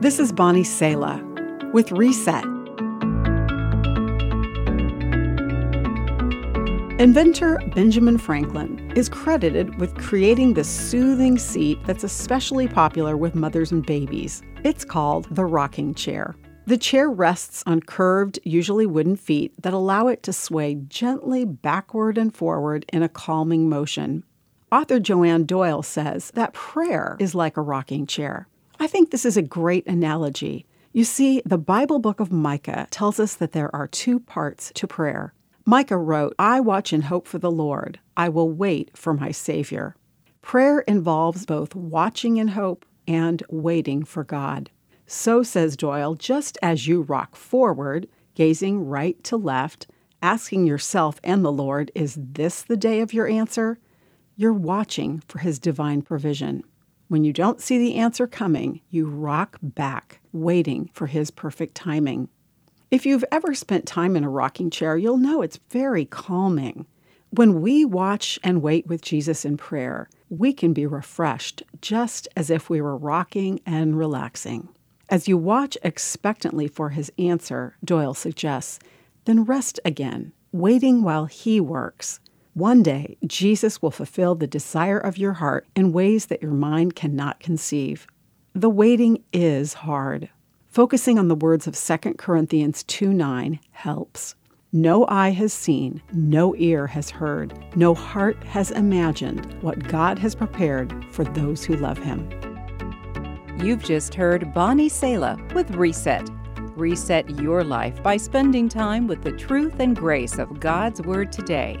This is Bonnie Sala with Reset. Inventor Benjamin Franklin is credited with creating the soothing seat that's especially popular with mothers and babies. It's called the rocking chair. The chair rests on curved, usually wooden feet that allow it to sway gently backward and forward in a calming motion. Author Joanne Doyle says that prayer is like a rocking chair. I think this is a great analogy. You see, the Bible book of Micah tells us that there are two parts to prayer Micah wrote, I watch and hope for the Lord. I will wait for my Savior. Prayer involves both watching in hope and waiting for God. So, says Doyle, just as you rock forward, gazing right to left, asking yourself and the Lord, Is this the day of your answer? You're watching for His divine provision. When you don't see the answer coming, you rock back, waiting for His perfect timing. If you've ever spent time in a rocking chair, you'll know it's very calming. When we watch and wait with Jesus in prayer, we can be refreshed just as if we were rocking and relaxing. As you watch expectantly for his answer, Doyle suggests, then rest again, waiting while he works. One day, Jesus will fulfill the desire of your heart in ways that your mind cannot conceive. The waiting is hard. Focusing on the words of 2 Corinthians 2 9 helps. No eye has seen, no ear has heard, no heart has imagined what God has prepared for those who love Him. You've just heard Bonnie Sala with Reset. Reset your life by spending time with the truth and grace of God's Word today.